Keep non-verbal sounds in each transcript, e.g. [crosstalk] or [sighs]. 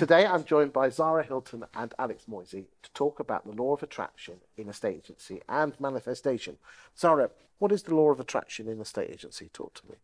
Today, I'm joined by Zara Hilton and Alex Moisii to talk about the law of attraction in estate agency and manifestation. Zara, what is the law of attraction in estate agency? Talk to me.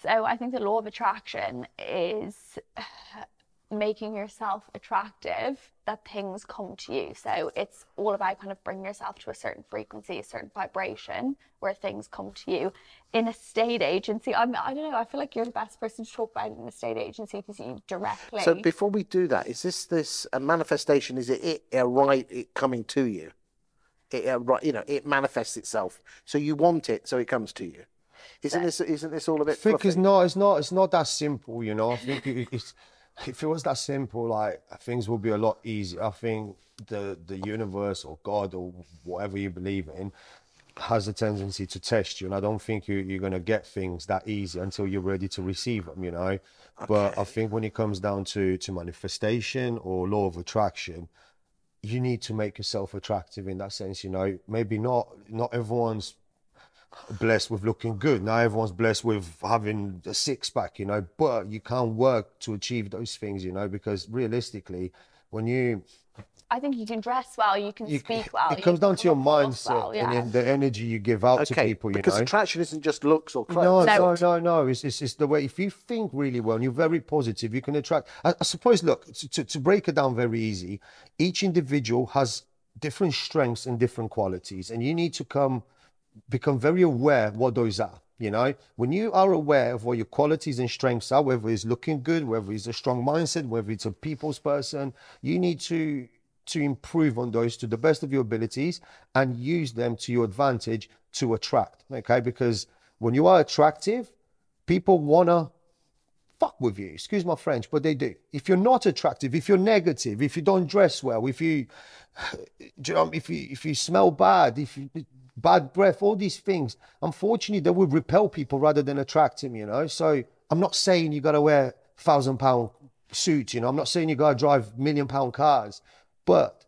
So I think the law of attraction is making yourself attractive that things come to you. So it's all about kind of bringing yourself to a certain frequency, a certain vibration where things come to you. In estate agency, I'm, I don't know, I feel like you're the best person to talk about in estate agency because you directly. So before we do that, is this this a manifestation? Is it it a right it coming to you? It a right, you know, it manifests itself. So you want it, so it comes to you. Isn't this isn't this all a bit? I think it's not. It's not. It's not that simple. You know. I think it, it's. If it was that simple, like things would be a lot easier. I think the the universe or God or whatever you believe in has a tendency to test you, and I don't think you, you're gonna get things that easy until you're ready to receive them. You know. But I think when it comes down to to manifestation or law of attraction, you need to make yourself attractive in that sense. You know, maybe not not everyone's blessed with looking good. Now everyone's blessed with having a six pack, you know, but you can't work to achieve those things, you know, because realistically, when you, I think you can dress well, you can you speak well. it comes down to your mindset well, yeah. and then the energy you give out to people, you because know. attraction isn't just looks or No, clothes. No. no, no, no. It's, it's, it's the way, if you think really well and you're very positive, you can attract. I, I suppose, look, to, to, to break it down very easy, each individual has different strengths and different qualities, and you need to come become very aware what those are. You know, when you are aware of what your qualities and strengths are, whether it's looking good, whether it's a strong mindset, whether it's a people's person, you need to to improve on those to the best of your abilities and use them to your advantage to attract. Okay, because when you are attractive, people wanna fuck with you. Excuse my French, but they do. If you're not attractive, if you're negative, if you don't dress well, if you, [sighs] if you if you smell bad, if you bad breath, all these things, unfortunately, they will repel people rather than attract them. You know. So I'm not saying you got to wear thousand pound suits. You know, I'm not saying you got to drive million pound cars, but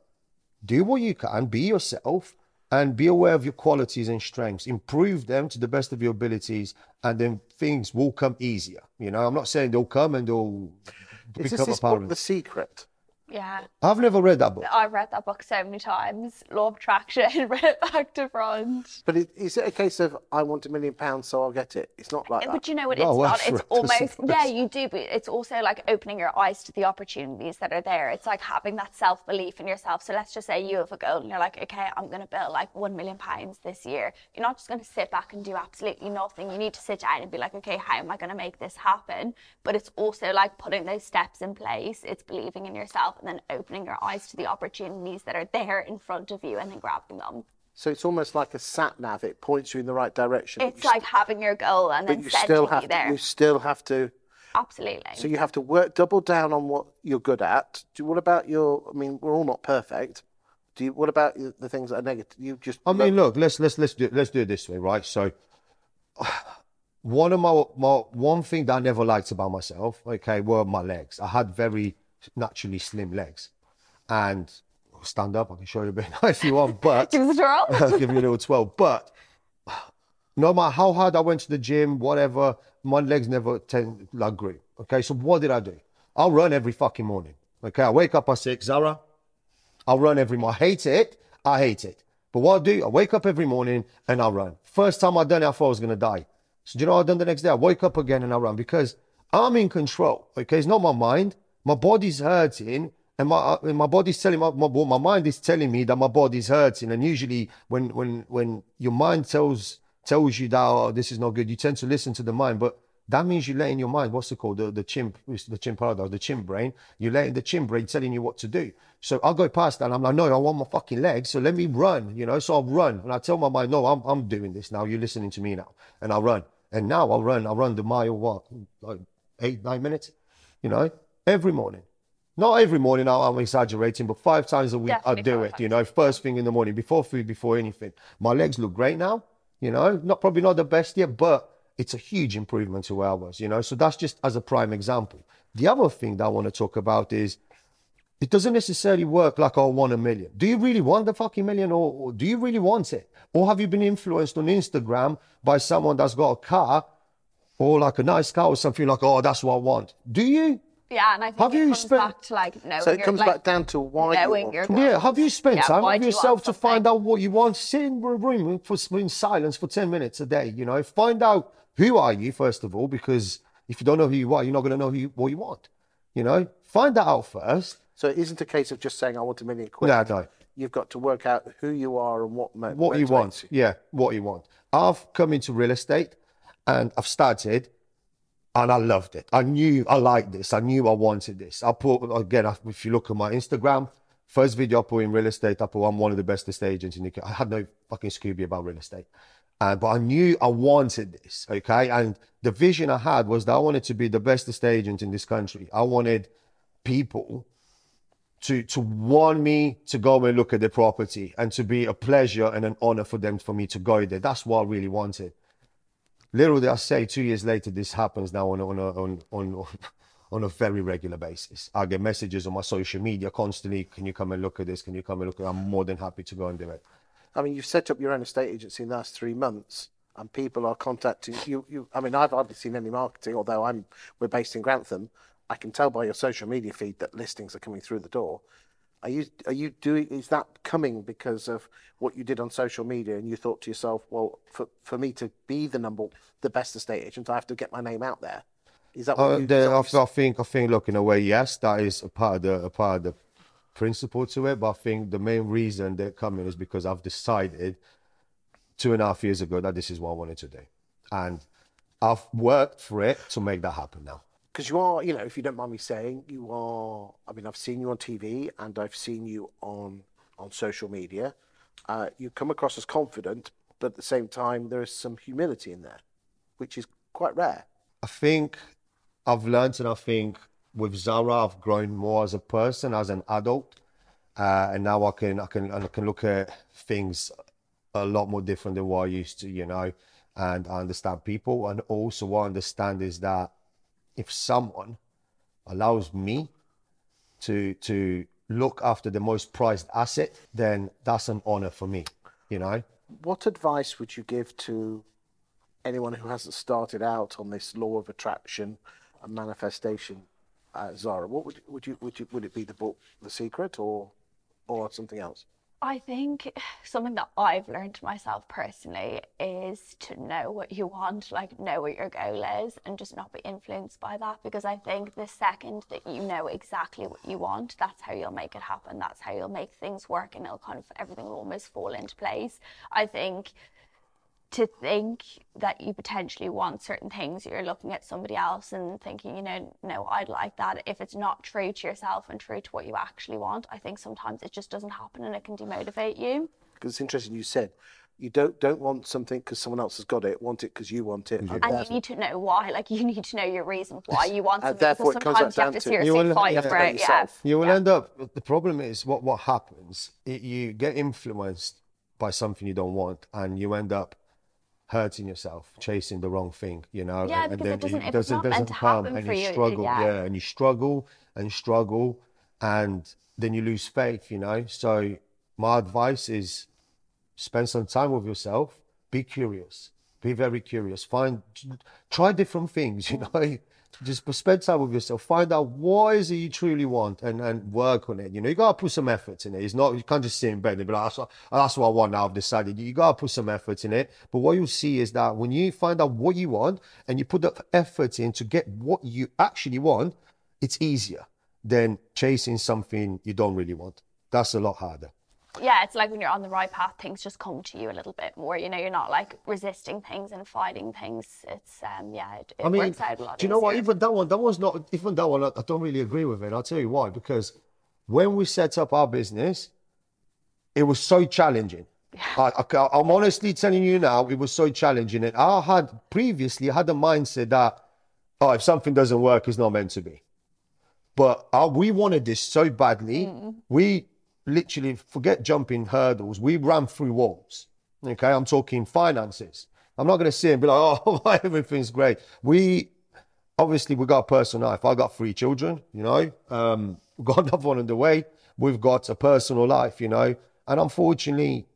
do what you can, be yourself, and be aware of your qualities and strengths. Improve them to the best of your abilities, and then things will come easier. You know, I'm not saying they'll come and they'll Is become this apparent. The Secret? Yeah. I've never read that book. I've read that book so many times. Law of attraction, [laughs] read it back to front. But it, is it a case of I want a million pounds, so I'll get it? It's not like that. But you know what? It's well, not. for [laughs] It's it, almost [laughs] suppose. yeah, you do. But it's also like opening your eyes to the opportunities that are there. It's like having that self belief in yourself. So let's just say you have a goal and you're like, okay, I'm going to build like one million pounds this year. You're not just going to sit back and do absolutely nothing. You need to sit down and be like, okay, how am I going to make this happen? But it's also like putting those steps in place. It's believing in yourself and then opening your eyes to the opportunities that are there in front of you and then grabbing them. So it's almost like a sat nav. It points you in the right direction. It's you like having your goal and then you setting still you have to, there. you still have to Absolutely. so you have to work double down on what you're good at do, what about your i mean we're all not perfect do you what about the the things that are negative you just I mean, look, let's let's let's do let's do it this way, right? So, [sighs] one of my my one thing that I never liked about myself, okay, were my legs. I had very naturally slim legs, and stand up. I can show you a bit [laughs] if you want, but [laughs] Give us a twirl. [laughs] I'll give you a little 12. But no matter how hard I went to the gym, whatever, my legs never tend like grew. Okay, so what did I do? I'll run every fucking morning. Okay, I wake up at six, Zara. I'll run every morning. I hate it. I hate it. But what I do, I wake up every morning and I run. First time I done it, I thought I was gonna die. So do you know what I done the next day? I wake up again and I run because I'm in control. Okay, it's not my mind. My body's hurting, and my uh, my body's telling my, my my mind is telling me that my body's hurting. And usually, when when when your mind tells tells you that oh, this is not good, you tend to listen to the mind, but that means you're letting your mind, what's it called? The, the chimp, the chimp paradox, the chimp brain. You're letting the chimp brain telling you what to do. So I'll go past that and I'm like, no, I want my fucking legs. So let me run, you know? So I'll run and I tell my mind, no, I'm, I'm doing this now. You're listening to me now. And I'll run. And now I'll run. I'll run the mile, what, like eight, nine minutes, you know, every morning. Not every morning, I'm exaggerating, but five times a week I do it, you know, first thing in the morning, before food, before anything. My legs look great now, you know, not probably not the best yet, but it's a huge improvement to where I was, you know. So that's just as a prime example. The other thing that I want to talk about is it doesn't necessarily work like I want a million. Do you really want the fucking million or, or do you really want it? Or have you been influenced on Instagram by someone that's got a car or like a nice car or something like, oh, that's what I want? Do you? Yeah, and I think Have it you comes spent- back to like knowing So it your- comes like, back down to why you knowing want your it. goals. Yeah, have you spent Yeah, time with do you yourself to find out what you want? Sit in a room for, in silence for 10 minutes a day, you know? Find out who are you, first of all, because if you don't know who you are, you're not going to know who you, what you want, you know? Find that out first. So it isn't a case of just saying I want a million quid. No, no. You've got to work out who you are and what mo- what you motivates want. Yeah, what you want. I've come into real estate and I've started and I loved it. I knew I liked this. I knew I wanted this. I put, again, if you look at my Instagram, first video I put in real estate, I put I'm one of the best estate agents in the country. I had no fucking Scooby about real estate. Uh, but I knew I wanted this, okay? And the vision I had was that I wanted to be the best estate agent in this country. I wanted people to to want me to go and look at the property and to be a pleasure and an honor for them for me to go there. That's what I really wanted. Little did I say, two years later, this happens now on on on on on a very regular basis. I get messages on my social media constantly. Can you come and look at this? Can you come and look? At I'm more than happy to go and do it. I mean, you've set up your own estate agency in the last three months, and people are contacting you. You, I mean, I've hardly seen any marketing, although I'm we're based in Grantham. I can tell by your social media feed that listings are coming through the door. Are you are you doing? Is that coming because of what you did on social media, and you thought to yourself, well, for for me to be the number, the best estate agent, I have to get my name out there. Is that what Uh, the, I think I think look in a way yes that is a part of the a part of the principle to it but I think the main reason they're coming is because I've decided two and a half years ago that this is what I wanted to do and I've worked for it to make that happen now because you are, you know, if you don't mind me saying, you are. I mean, I've seen you on TV and I've seen you on on social media. Uh, you come across as confident, but at the same time, there is some humility in there, which is quite rare. I think I've learned, and I think with Zara, I've grown more as a person, as an adult, uh, and now I can I can I can look at things a lot more different than what I used to, you know, and I understand people, and also what I understand is that if someone allows me to to look after the most prized asset, then that's an honor for me, you know. What advice would you give to anyone who hasn't started out on this law of attraction and manifestation, uh, Zara? What would would you would you would it be the book, The Secret, or or something else? I think something that I've learned myself personally is to know what you want, like know what your goal is, and just not be influenced by that. Because I think the second that you know exactly what you want, that's how you'll make it happen. That's how you'll make things work, and it'll kind of everything will almost fall into place. I think to think that you potentially want certain things, you're looking at somebody else and thinking, you know, no, I'd like that. If it's not true to yourself and true to what you actually want, I think sometimes it just doesn't happen and it can demotivate you. Because it's interesting you said you don't don't want something because someone else has got it. Want it because you want it. And And therefore- you need to know why. Like you need to know your reason why you want something. therefore Because it comes sometimes you have to to- seriously You will- fight yeah. for it. Yeah. You will Yeah. end up. The problem is what what happens. It, you get influenced by something you don't want, and you end up hurting yourself, chasing the wrong thing. You know, Yeah, and, and because it doesn't- it doesn't doesn't come, and you you, struggle. yeah. Yeah, and you struggle and struggle, and then you lose faith. You know, so my advice is spend some time with yourself. Be curious. Be very curious. Find, try different things. [laughs] You know, just spend time with yourself. Find out what is it you truly want, and and work on it. You know, you gotta put some effort in it. It's not you can't just sit in bed and be like, that's what, that's what I want now. I've decided. You gotta put some effort in it. But what you'll see is that when you find out what you want and you put the effort in to get what you actually want, it's easier than chasing something you don't really want. That's a lot harder. Yeah, it's like when you're on the right path, things just come to you a little bit more. You know, you're not like resisting things and fighting things. It's um, yeah, it, it I mean, works out a lot. do you know what? Even that one, that one's not. Even that one, I, I don't really agree with it. I'll tell you why. Because when we set up our business, it was so challenging. I, I, am honestly telling you now, it was so challenging. And I had previously had the mindset that, oh, if something doesn't work, it's not meant to be. But uh, we wanted this so badly. We literally forget jumping hurdles. We ran through walls. Okay, I'm talking finances. I'm not going to sit and be like, [laughs] oh, everything's great. We obviously we got a personal life. I got three children. You know, um, [laughs] we've got another one on the way. We've got a personal life, you know. And unfortunately,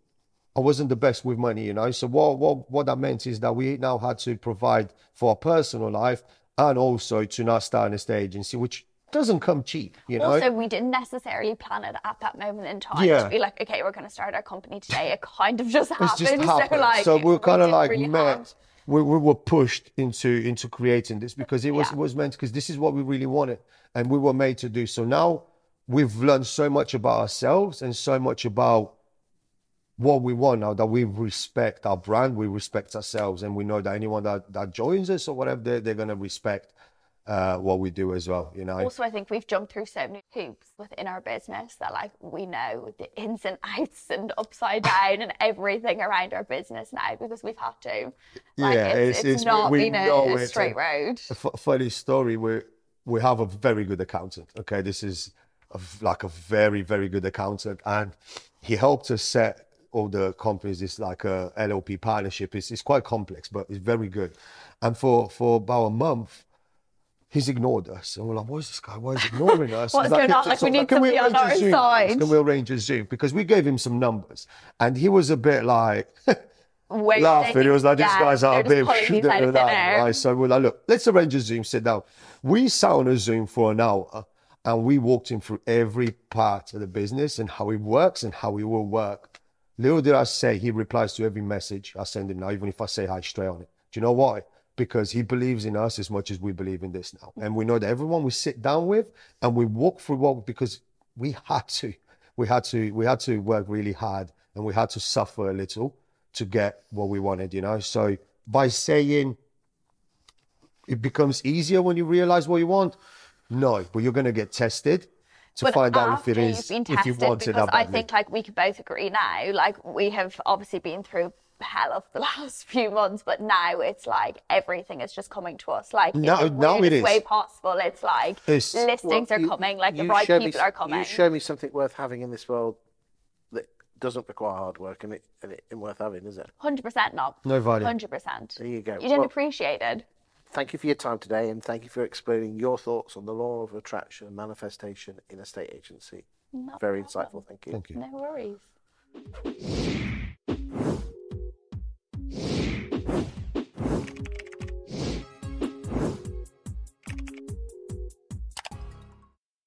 I wasn't the best with money, you know. So what what what that meant is that we now had to provide for our personal life and also to now start an estate agency, which doesn't come cheap, you know. Also, we didn't necessarily plan it at that moment in time Yeah. to be like, okay, we're going to start our company today. It kind of just [laughs] happened. just happened. [laughs] So, like, so we're kind of like really met. We, we were pushed into into creating this because it was Yeah. it was meant because this is what we really wanted and we were made to do. So now we've learned so much about ourselves and so much about what we want now that we respect our brand, we respect ourselves, and we know that anyone that, that joins us or whatever, they're, they're going to respect uh, what we do as well. You know, Also, I think we've jumped through so many hoops within our business that, like, we know the ins and outs and upside down and everything around our business now because we've had to. Like, Yeah, it's, it's- it's, not we been a, a straight road. a f- funny story. We we have a very good accountant. Okay, this is a like a very very good accountant, and he helped us set all the companies. It's like a LLP partnership. It's it's quite complex, but it's very good. And for for about a month. He's ignored us, and we're like, "Why is this guy? Why is he ignoring us?" [laughs] What's going on? "It's- Like, we need can somebody on our Zoom? side." Can we arrange a Zoom? Because we gave him some numbers, and he was a bit like, [laughs] Wait, laughing. It was like, these yeah, guys are a bit just pulling these out of thin right? So we're like, look, let's arrange a Zoom, sit down. We sat on a Zoom for an hour and we walked him through every part of the business and how it works and how it will work. Little did I say, he replies to every message I send him now, even if I say hi straight on it. Do you know why? Because he believes in us as much as we believe in this now. And we know that everyone we sit down with and we walk through what because we had to. We had to we had to work really hard and we had to suffer a little to get what we wanted, you know. So by saying it becomes easier when you realize what you want, no, but you're gonna get tested to But find out if it is if you want it I think like we can both agree now, like we have obviously been through hell of the [laughs] last few months, but now it's like everything is just coming to us. Like in Now- the now it way possible. It's like It's- listings Well, are you- coming, like the right show me people are coming. You show me something worth having in this world that doesn't require hard work and it, and it ain't worth having, is it? Hundred percent not. No value. Hundred percent. There you go. You didn't Well- appreciate it. Thank you for your time today and thank you for explaining your thoughts on the law of attraction and manifestation in estate agency. No Very problem. insightful. Thank you. Thank you. No worries.